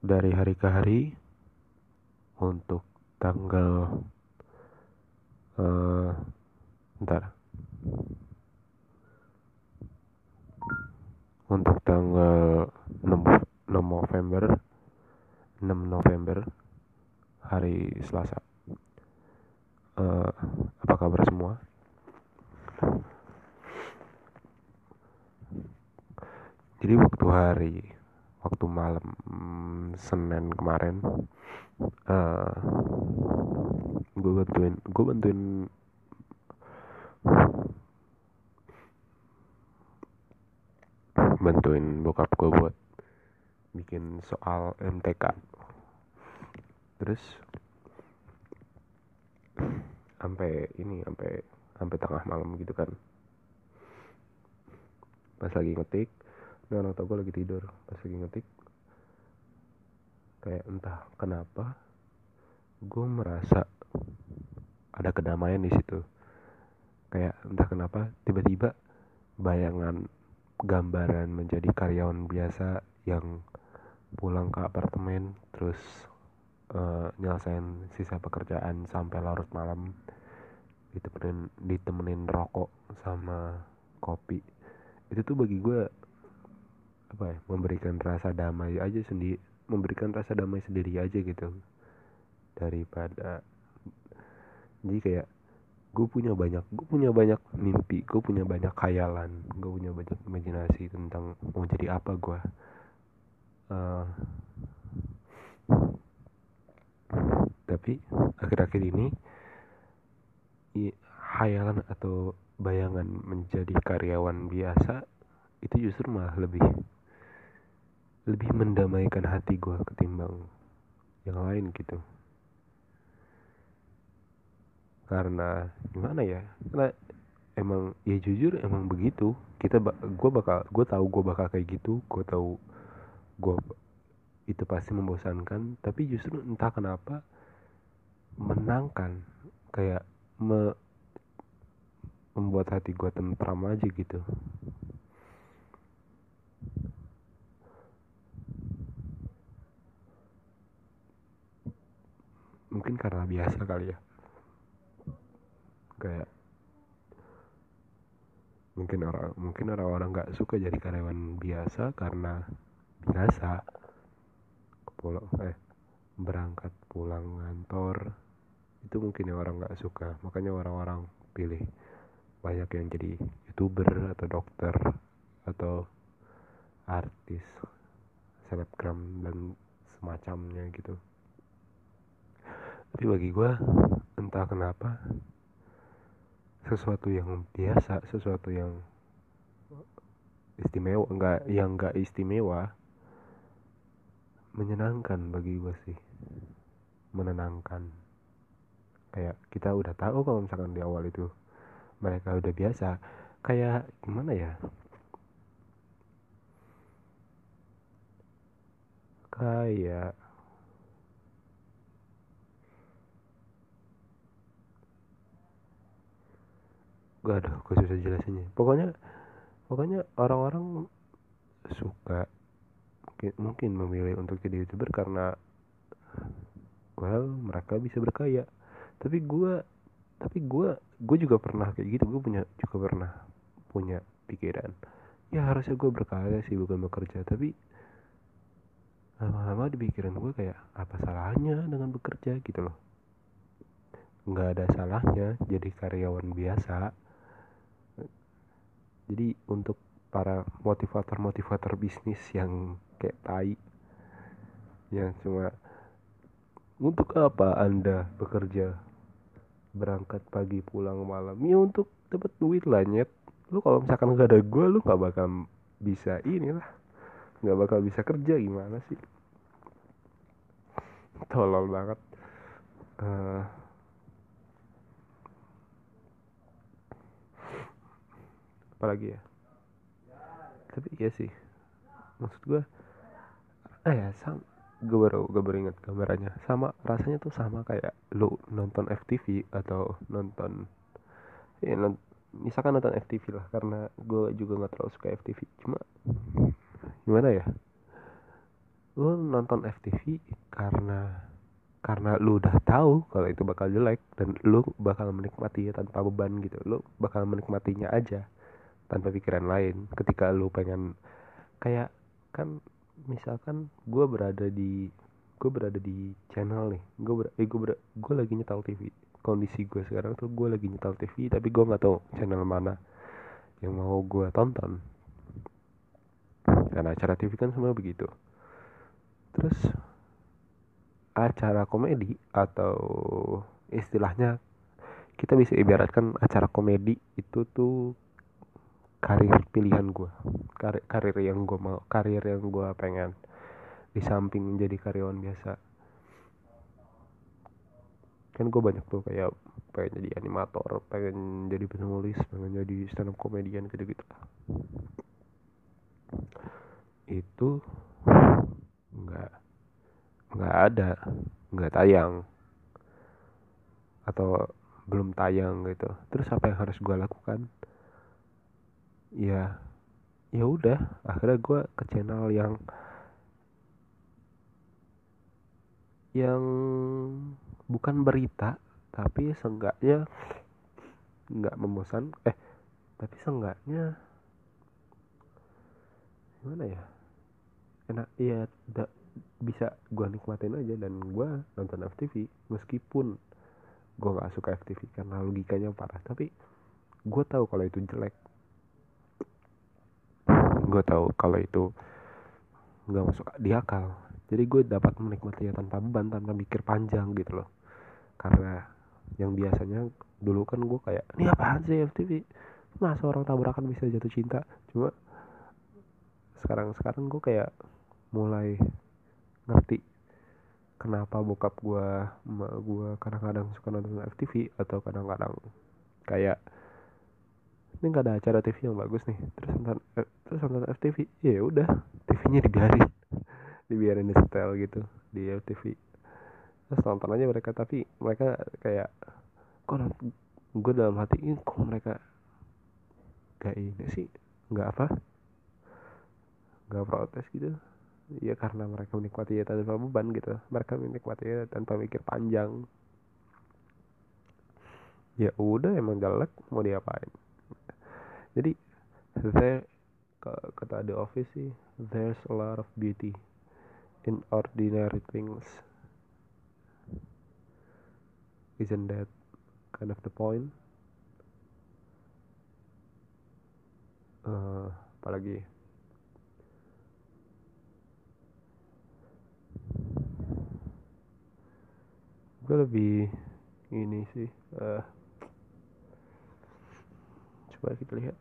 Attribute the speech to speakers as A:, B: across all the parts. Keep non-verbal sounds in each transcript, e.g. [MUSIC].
A: dari hari ke hari untuk tanggal uh, ntar untuk tanggal 6, 6 November 6 November hari Selasa. Uh, apa kabar semua? Jadi waktu hari waktu malam Senin kemarin uh, eh, gue bantuin gue bantuin bantuin bokap gue buat bikin soal MTK terus sampai ini sampai sampai tengah malam gitu kan. Pas lagi ngetik orang tua gue lagi tidur pas lagi ngetik. Kayak entah kenapa gue merasa ada kedamaian di situ. Kayak entah kenapa tiba-tiba bayangan gambaran menjadi karyawan biasa yang pulang ke apartemen terus uh, nyelesain sisa pekerjaan sampai larut malam. Ditemenin ditemenin rokok sama kopi. Itu tuh bagi gue apa ya memberikan rasa damai aja sendiri memberikan rasa damai sendiri aja gitu. Daripada jadi kayak gue punya banyak gue punya banyak mimpi gue punya banyak khayalan gue punya banyak imajinasi tentang mau jadi apa gue uh, tapi akhir-akhir ini khayalan atau bayangan menjadi karyawan biasa itu justru malah lebih lebih mendamaikan hati gue ketimbang yang lain gitu. Karena gimana ya? Karena emang ya jujur emang begitu. Kita gue bakal gue tahu gue bakal kayak gitu gue tahu gue itu pasti membosankan. Tapi justru entah kenapa menangkan kayak me, membuat hati gue tentram aja gitu mungkin karena biasa kali ya. Kayak mungkin orang mungkin orang-orang nggak suka jadi karyawan biasa karena biasa. Pulang eh berangkat pulang kantor itu mungkin yang orang nggak suka. Makanya orang-orang pilih banyak yang jadi youtuber atau dokter atau artis selebgram dan semacamnya gitu tapi bagi gue entah kenapa sesuatu yang biasa sesuatu yang istimewa enggak yang enggak istimewa menyenangkan bagi gue sih. Menenangkan. Kayak kita udah tahu kalau misalkan di awal itu mereka udah biasa kayak gimana ya? Kayak gak ada gue susah jelasinnya. Pokoknya pokoknya orang-orang suka mungkin mungkin memilih untuk jadi youtuber karena well mereka bisa berkaya tapi gue tapi gue gue juga pernah kayak gitu. Gue punya juga pernah punya pikiran. Ya harusnya gue berkaya sih bukan bekerja. Tapi lama-lama di pikiran gue kayak apa salahnya dengan bekerja gitu loh? Nggak ada salahnya jadi karyawan biasa jadi untuk para motivator-motivator bisnis yang kayak tai yang cuma untuk apa anda bekerja berangkat pagi pulang malam? Ya untuk dapat duit lah nyet. Lu kalau misalkan gak ada gue lu gak bakal bisa inilah nggak bakal bisa kerja gimana sih? Tolol banget. Uh, apalagi ya? Tapi iya sih. Maksud gue eh ya sam gue baru gue baru ingat gambarannya. Sama rasanya tuh sama kayak lu nonton FTV atau nonton ya non, misalkan nonton FTV lah karena gue juga nggak terlalu suka FTV cuma gimana ya? Lu nonton FTV karena karena lu udah tahu kalau itu bakal jelek dan lu bakal menikmati tanpa beban gitu. Lu bakal menikmatinya aja tanpa pikiran lain. Ketika lu pengen kayak kan misalkan gue berada di gue berada di channel nih. Gue ber, eh, gue, ber, gue lagi nyetel TV kondisi gue sekarang tuh gue lagi nyetel TV tapi gue nggak tahu channel mana yang mau gue tonton. Karena acara TV kan semua begitu. Terus acara komedi atau istilahnya kita bisa ibaratkan acara komedi itu tuh karir pilihan gue karir, karir yang gue mau karir yang gue pengen di samping menjadi karyawan biasa. Kan gue banyak tuh kayak pengen jadi animator pengen jadi penulis pengen jadi stand up komedian gitu gitu itu nggak nggak ada nggak tayang. Atau belum tayang gitu. Terus apa yang harus gue lakukan ya ya udah. Akhirnya gue ke channel yang yang bukan berita tapi seenggaknya nggak memosan eh tapi seenggaknya gimana ya? Enak iya da, bisa gue nikmatin aja dan gue nonton FTV meskipun gue nggak suka FTV karena logikanya parah. Tapi gue tahu kalau itu jelek gue tahu kalau itu nggak masuk di akal. Jadi gue dapat menikmatinya tanpa beban tanpa mikir panjang gitu loh. Karena yang biasanya dulu kan gue kayak ini apaan sih FTV masa orang tabrakan bisa jatuh cinta? Cuma sekarang sekarang gue kayak mulai ngerti kenapa bokap gue gue kadang-kadang suka nonton FTV atau kadang-kadang kayak ini nggak ada acara TV yang bagus nih. Terus nonton eh, terus nonton FTV ya udah TV-nya dibiarin. [LAUGHS] Dibiarin di setel gitu di FTV terus nonton aja mereka tapi mereka kayak kok gue dalam hati ini kok mereka gak ini sih? Nggak apa? Nggak protes gitu. Ya karena mereka menikmati ya tanpa beban gitu. Mereka menikmati ya tanpa mikir panjang. Ya udah emang jelek mau diapain jadi there kata The Office sih there's a lot of beauty in ordinary things Isn't that kind of the point? Uh, apalagi gue lebih ini sih uh, coba kita lihat.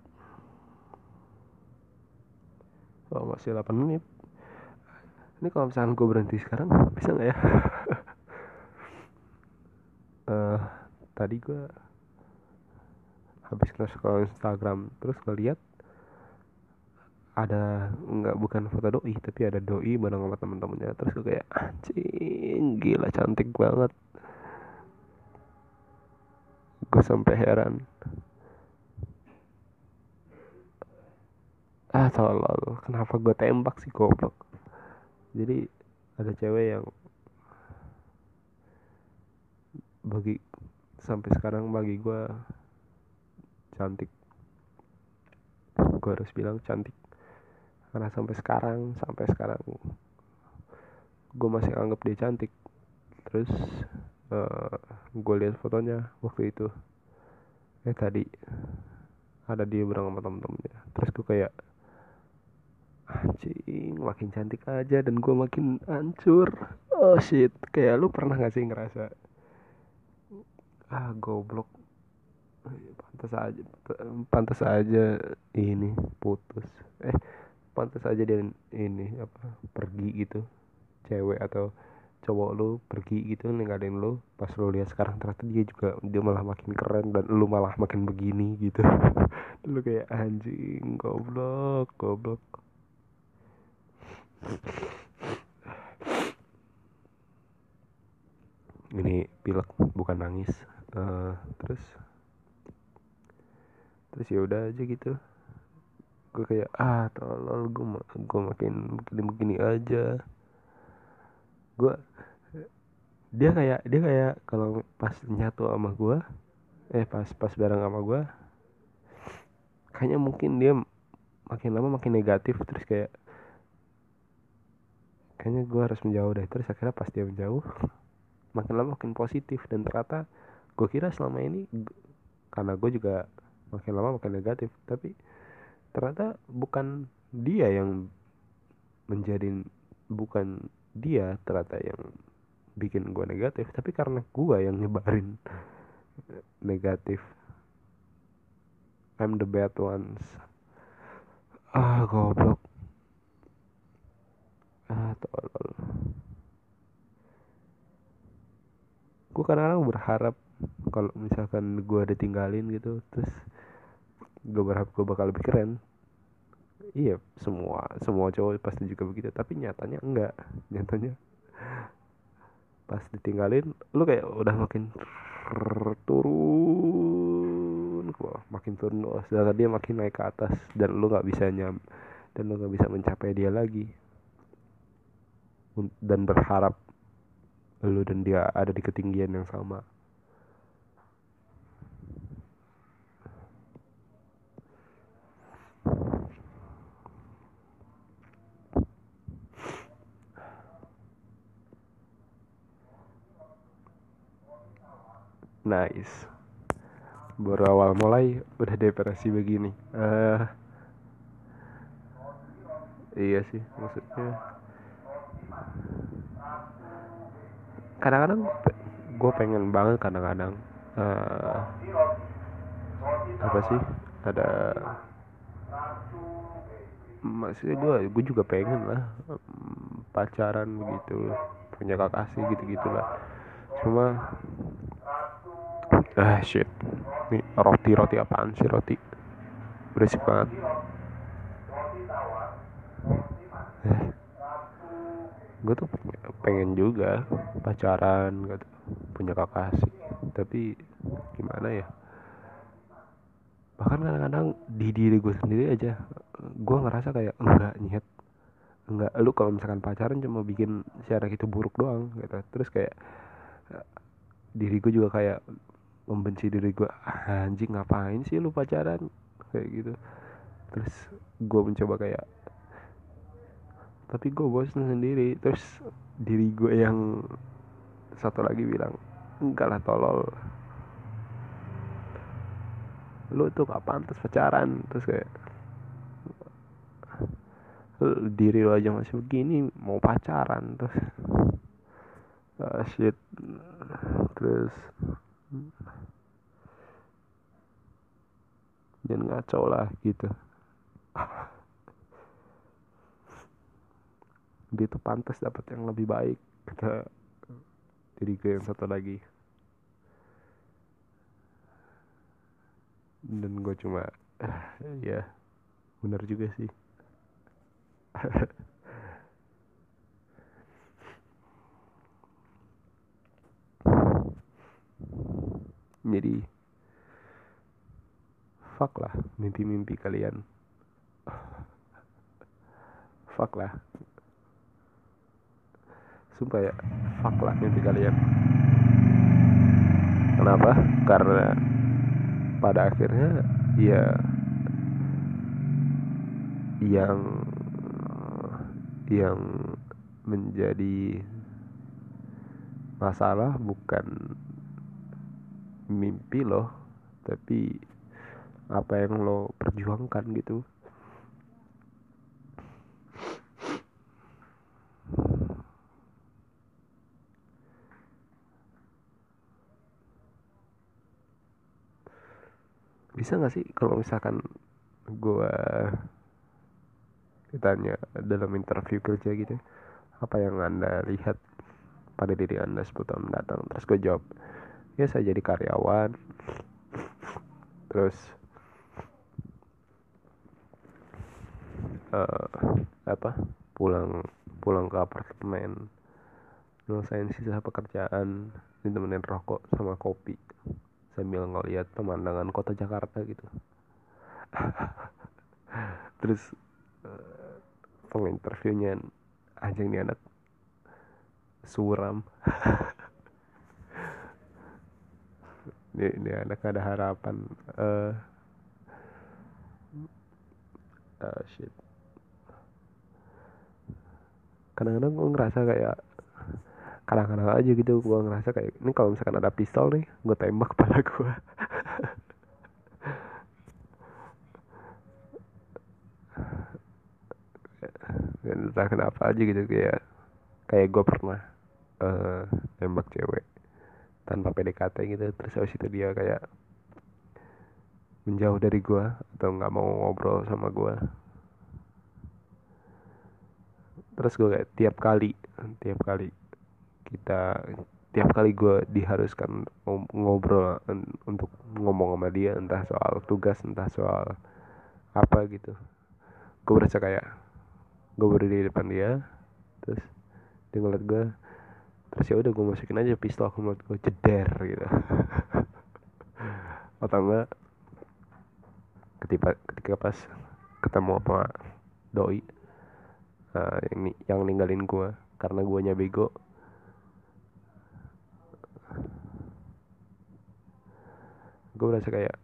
A: Oh masih 8 menit. Ini kalau misalnya gue berhenti sekarang bisa nggak ya? Uh, [LAUGHS] tadi gue habis scroll Instagram terus ngeliat ada nggak bukan foto doi tapi ada doi bareng sama temen-temennya. Terus gue kayak anjing gila cantik banget. Gue sampai heran ah tolol. Kenapa gue tembak sih goblok? Jadi ada cewek yang bagi sampai sekarang bagi gue cantik. Gue harus bilang cantik. Karena sampai sekarang sampai sekarang gue masih anggap dia cantik. Terus uh, eh, gue lihat fotonya waktu itu. Eh tadi ada dia bareng sama temen-temennya. Terus gue kayak anjing makin cantik aja dan gue makin hancur. Oh shit. Kayak lu pernah gak sih ngerasa ah goblok. Pantas aja pantas aja ini putus. Eh pantas aja dia ini apa pergi gitu. Cewek atau cowok lu pergi gitu ninggalin lu. Pas lu lihat sekarang ternyata dia juga dia malah makin keren dan lu malah makin begini gitu. [LAUGHS] Lu kayak anjing goblok goblok ini pilek bukan nangis. Uh, terus? Terus ya udah aja gitu. Gue kayak ah tolol gue gue makin begini begini aja. Gue dia kayak dia kayak kalau pas nyatu sama gue eh pas pas bareng sama gue kayaknya mungkin dia makin lama makin negatif terus kayak kayaknya gue harus menjauh deh. Terus akhirnya pas dia menjauh [LAUGHS] makin lama makin positif. Dan ternyata gue kira selama ini karena gue juga makin lama makin negatif. Tapi ternyata bukan dia yang menjadi bukan dia ternyata yang bikin gue negatif. Tapi karena gue yang nyebarin [LAUGHS] negatif. I'm the bad ones. Ah goblok ah tolol. Gue kadang-kadang berharap kalau misalkan gue ditinggalin gitu terus gue berharap gue bakal lebih keren. Iya semua semua cowok pasti juga begitu tapi nyatanya enggak. Nyatanya pas ditinggalin lu kayak udah makin turun gua makin turun sedangkan dia makin naik ke atas dan lu nggak bisa nyam dan lu nggak bisa mencapai dia lagi dan berharap lu dan dia ada di ketinggian yang sama. Nice. Baru awal mulai udah depresi begini. Uh, iya sih maksudnya kadang-kadang gue pengen banget kadang-kadang uh, apa sih ada maksudnya gue gue juga pengen lah pacaran begitu punya kakasih gitu gitulah cuma ah shit ini roti roti apaan sih roti? Berisik banget eh. Gue tuh pengen juga pacaran gitu punya kakak tapi gimana ya? Bahkan kadang-kadang di diri gue sendiri aja gue ngerasa kayak enggak nyet. Enggak. Lu kalau misalkan pacaran cuma bikin si anak itu buruk doang gitu. Terus kayak diri gue juga kayak membenci diri gue anjing ngapain sih lu pacaran? Kayak gitu. Terus gue mencoba kayak tapi gue bosan sendiri. Terus diri gue yang satu lagi bilang enggak lah tolol. Lu tuh gak pantas pacaran. Terus kayak diri lo aja masih begini mau pacaran. Terus ah shit. Terus jangan ngaco lah gitu dia tuh pantas dapat yang lebih baik kata diri gue yang satu lagi. Dan gue cuma [LAUGHS] ya benar juga sih. [LAUGHS] Jadi fuck lah mimpi-mimpi kalian. [LAUGHS] Fuck lah sumpah ya fuck lah mimpi kalian. Kenapa? Karena pada akhirnya ya yang yang menjadi masalah bukan mimpi loh tapi apa yang lo perjuangkan gitu bisa nggak sih kalau misalkan gue ditanya dalam interview kerja gitu apa yang anda lihat pada diri anda 10 tahun mendatang? Terus gue jawab ya saya jadi karyawan. Terus uh, apa pulang pulang ke apartemen nyelesain sisa pekerjaan ditemenin rokok sama kopi sambil ngeliat pemandangan kota Jakarta gitu. [LAUGHS] Terus uh, penginterviewnya anjing nih anak. Suram. [LAUGHS] Ini, ini anak ada harapan uh, uh, shit. Kadang-kadang gue ngerasa kayak kadang-kadang aja gitu gue ngerasa kayak ini kalau misalkan ada pistol nih gue tembak pada gue entah kenapa aja gitu kayak kayak gue pernah uh, nembak cewek tanpa PDKT gitu terus habis itu dia kayak menjauh dari gue atau nggak mau ngobrol sama gue terus gue kayak tiap kali tiap kali kita tiap kali gue diharuskan ngobrol untuk ngomong sama dia entah soal tugas entah soal apa gitu gue berasa kayak gue berdiri di depan dia terus dia ngeliat gue terus ya udah gue masukin aja pistol ke mulut gue ceder gitu. [LAUGHS] Atau enggak ketika ketika pas ketemu apa doi uh, yang yang ninggalin gue karena gue bego gue merasa kayak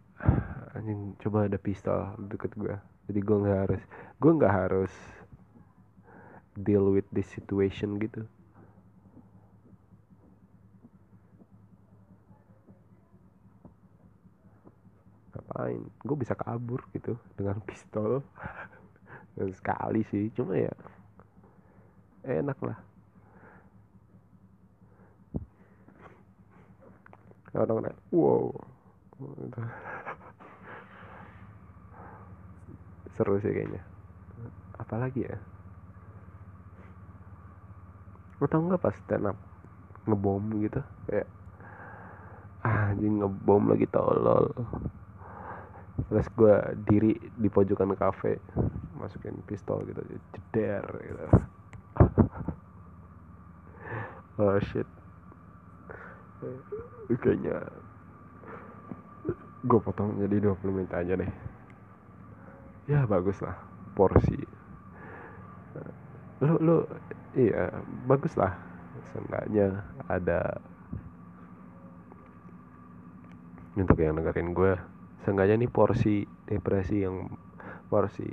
A: anjing coba ada pistol deket gue jadi gue nggak harus gue nggak harus deal with this situation gitu. Ngapain? Gue bisa kabur gitu dengan pistol. [LAUGHS] Sekali sih cuma ya enak lah. Orang naik wow seru sih kayaknya. Apalagi ya? Lo tau nggak pas stand up ngebom gitu? Kayak ah, anjing ngebom lagi tolol. Terus gue diri di pojokan kafe masukin pistol gitu jeder gitu. [LAUGHS] Oh shit. Kayaknya gue potong jadi 20 menit aja deh. Ya bagus lah porsi. Lu lu iya bagus lah seenggaknya ada untuk yang dengerin gue seenggaknya nih porsi depresi yang porsi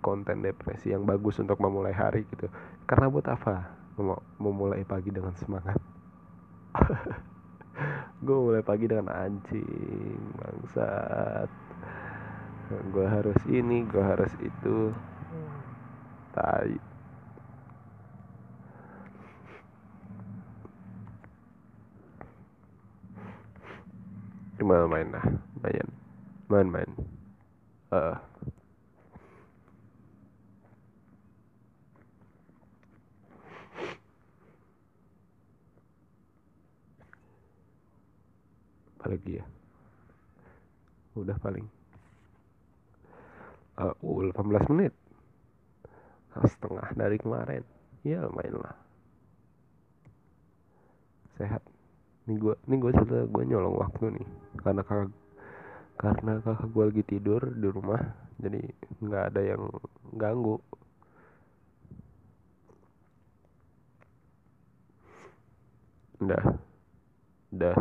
A: konten depresi yang bagus untuk memulai hari gitu. Karena buat apa? Mem memulai pagi dengan semangat [LAUGHS] gue mulai pagi dengan anjing bangsat. Gue harus ini gue harus itu. Tai. Cuma main lah main. Main main uh. Apalagi ya udah paling. Uh, uh 18 menit. Setengah dari kemarin. Ya main lah. Sehat. Nih gue nih gue sudah gue nyolong waktu nih. Karena kakak karena kakak gue lagi tidur di rumah jadi nggak ada yang ganggu. Udah udah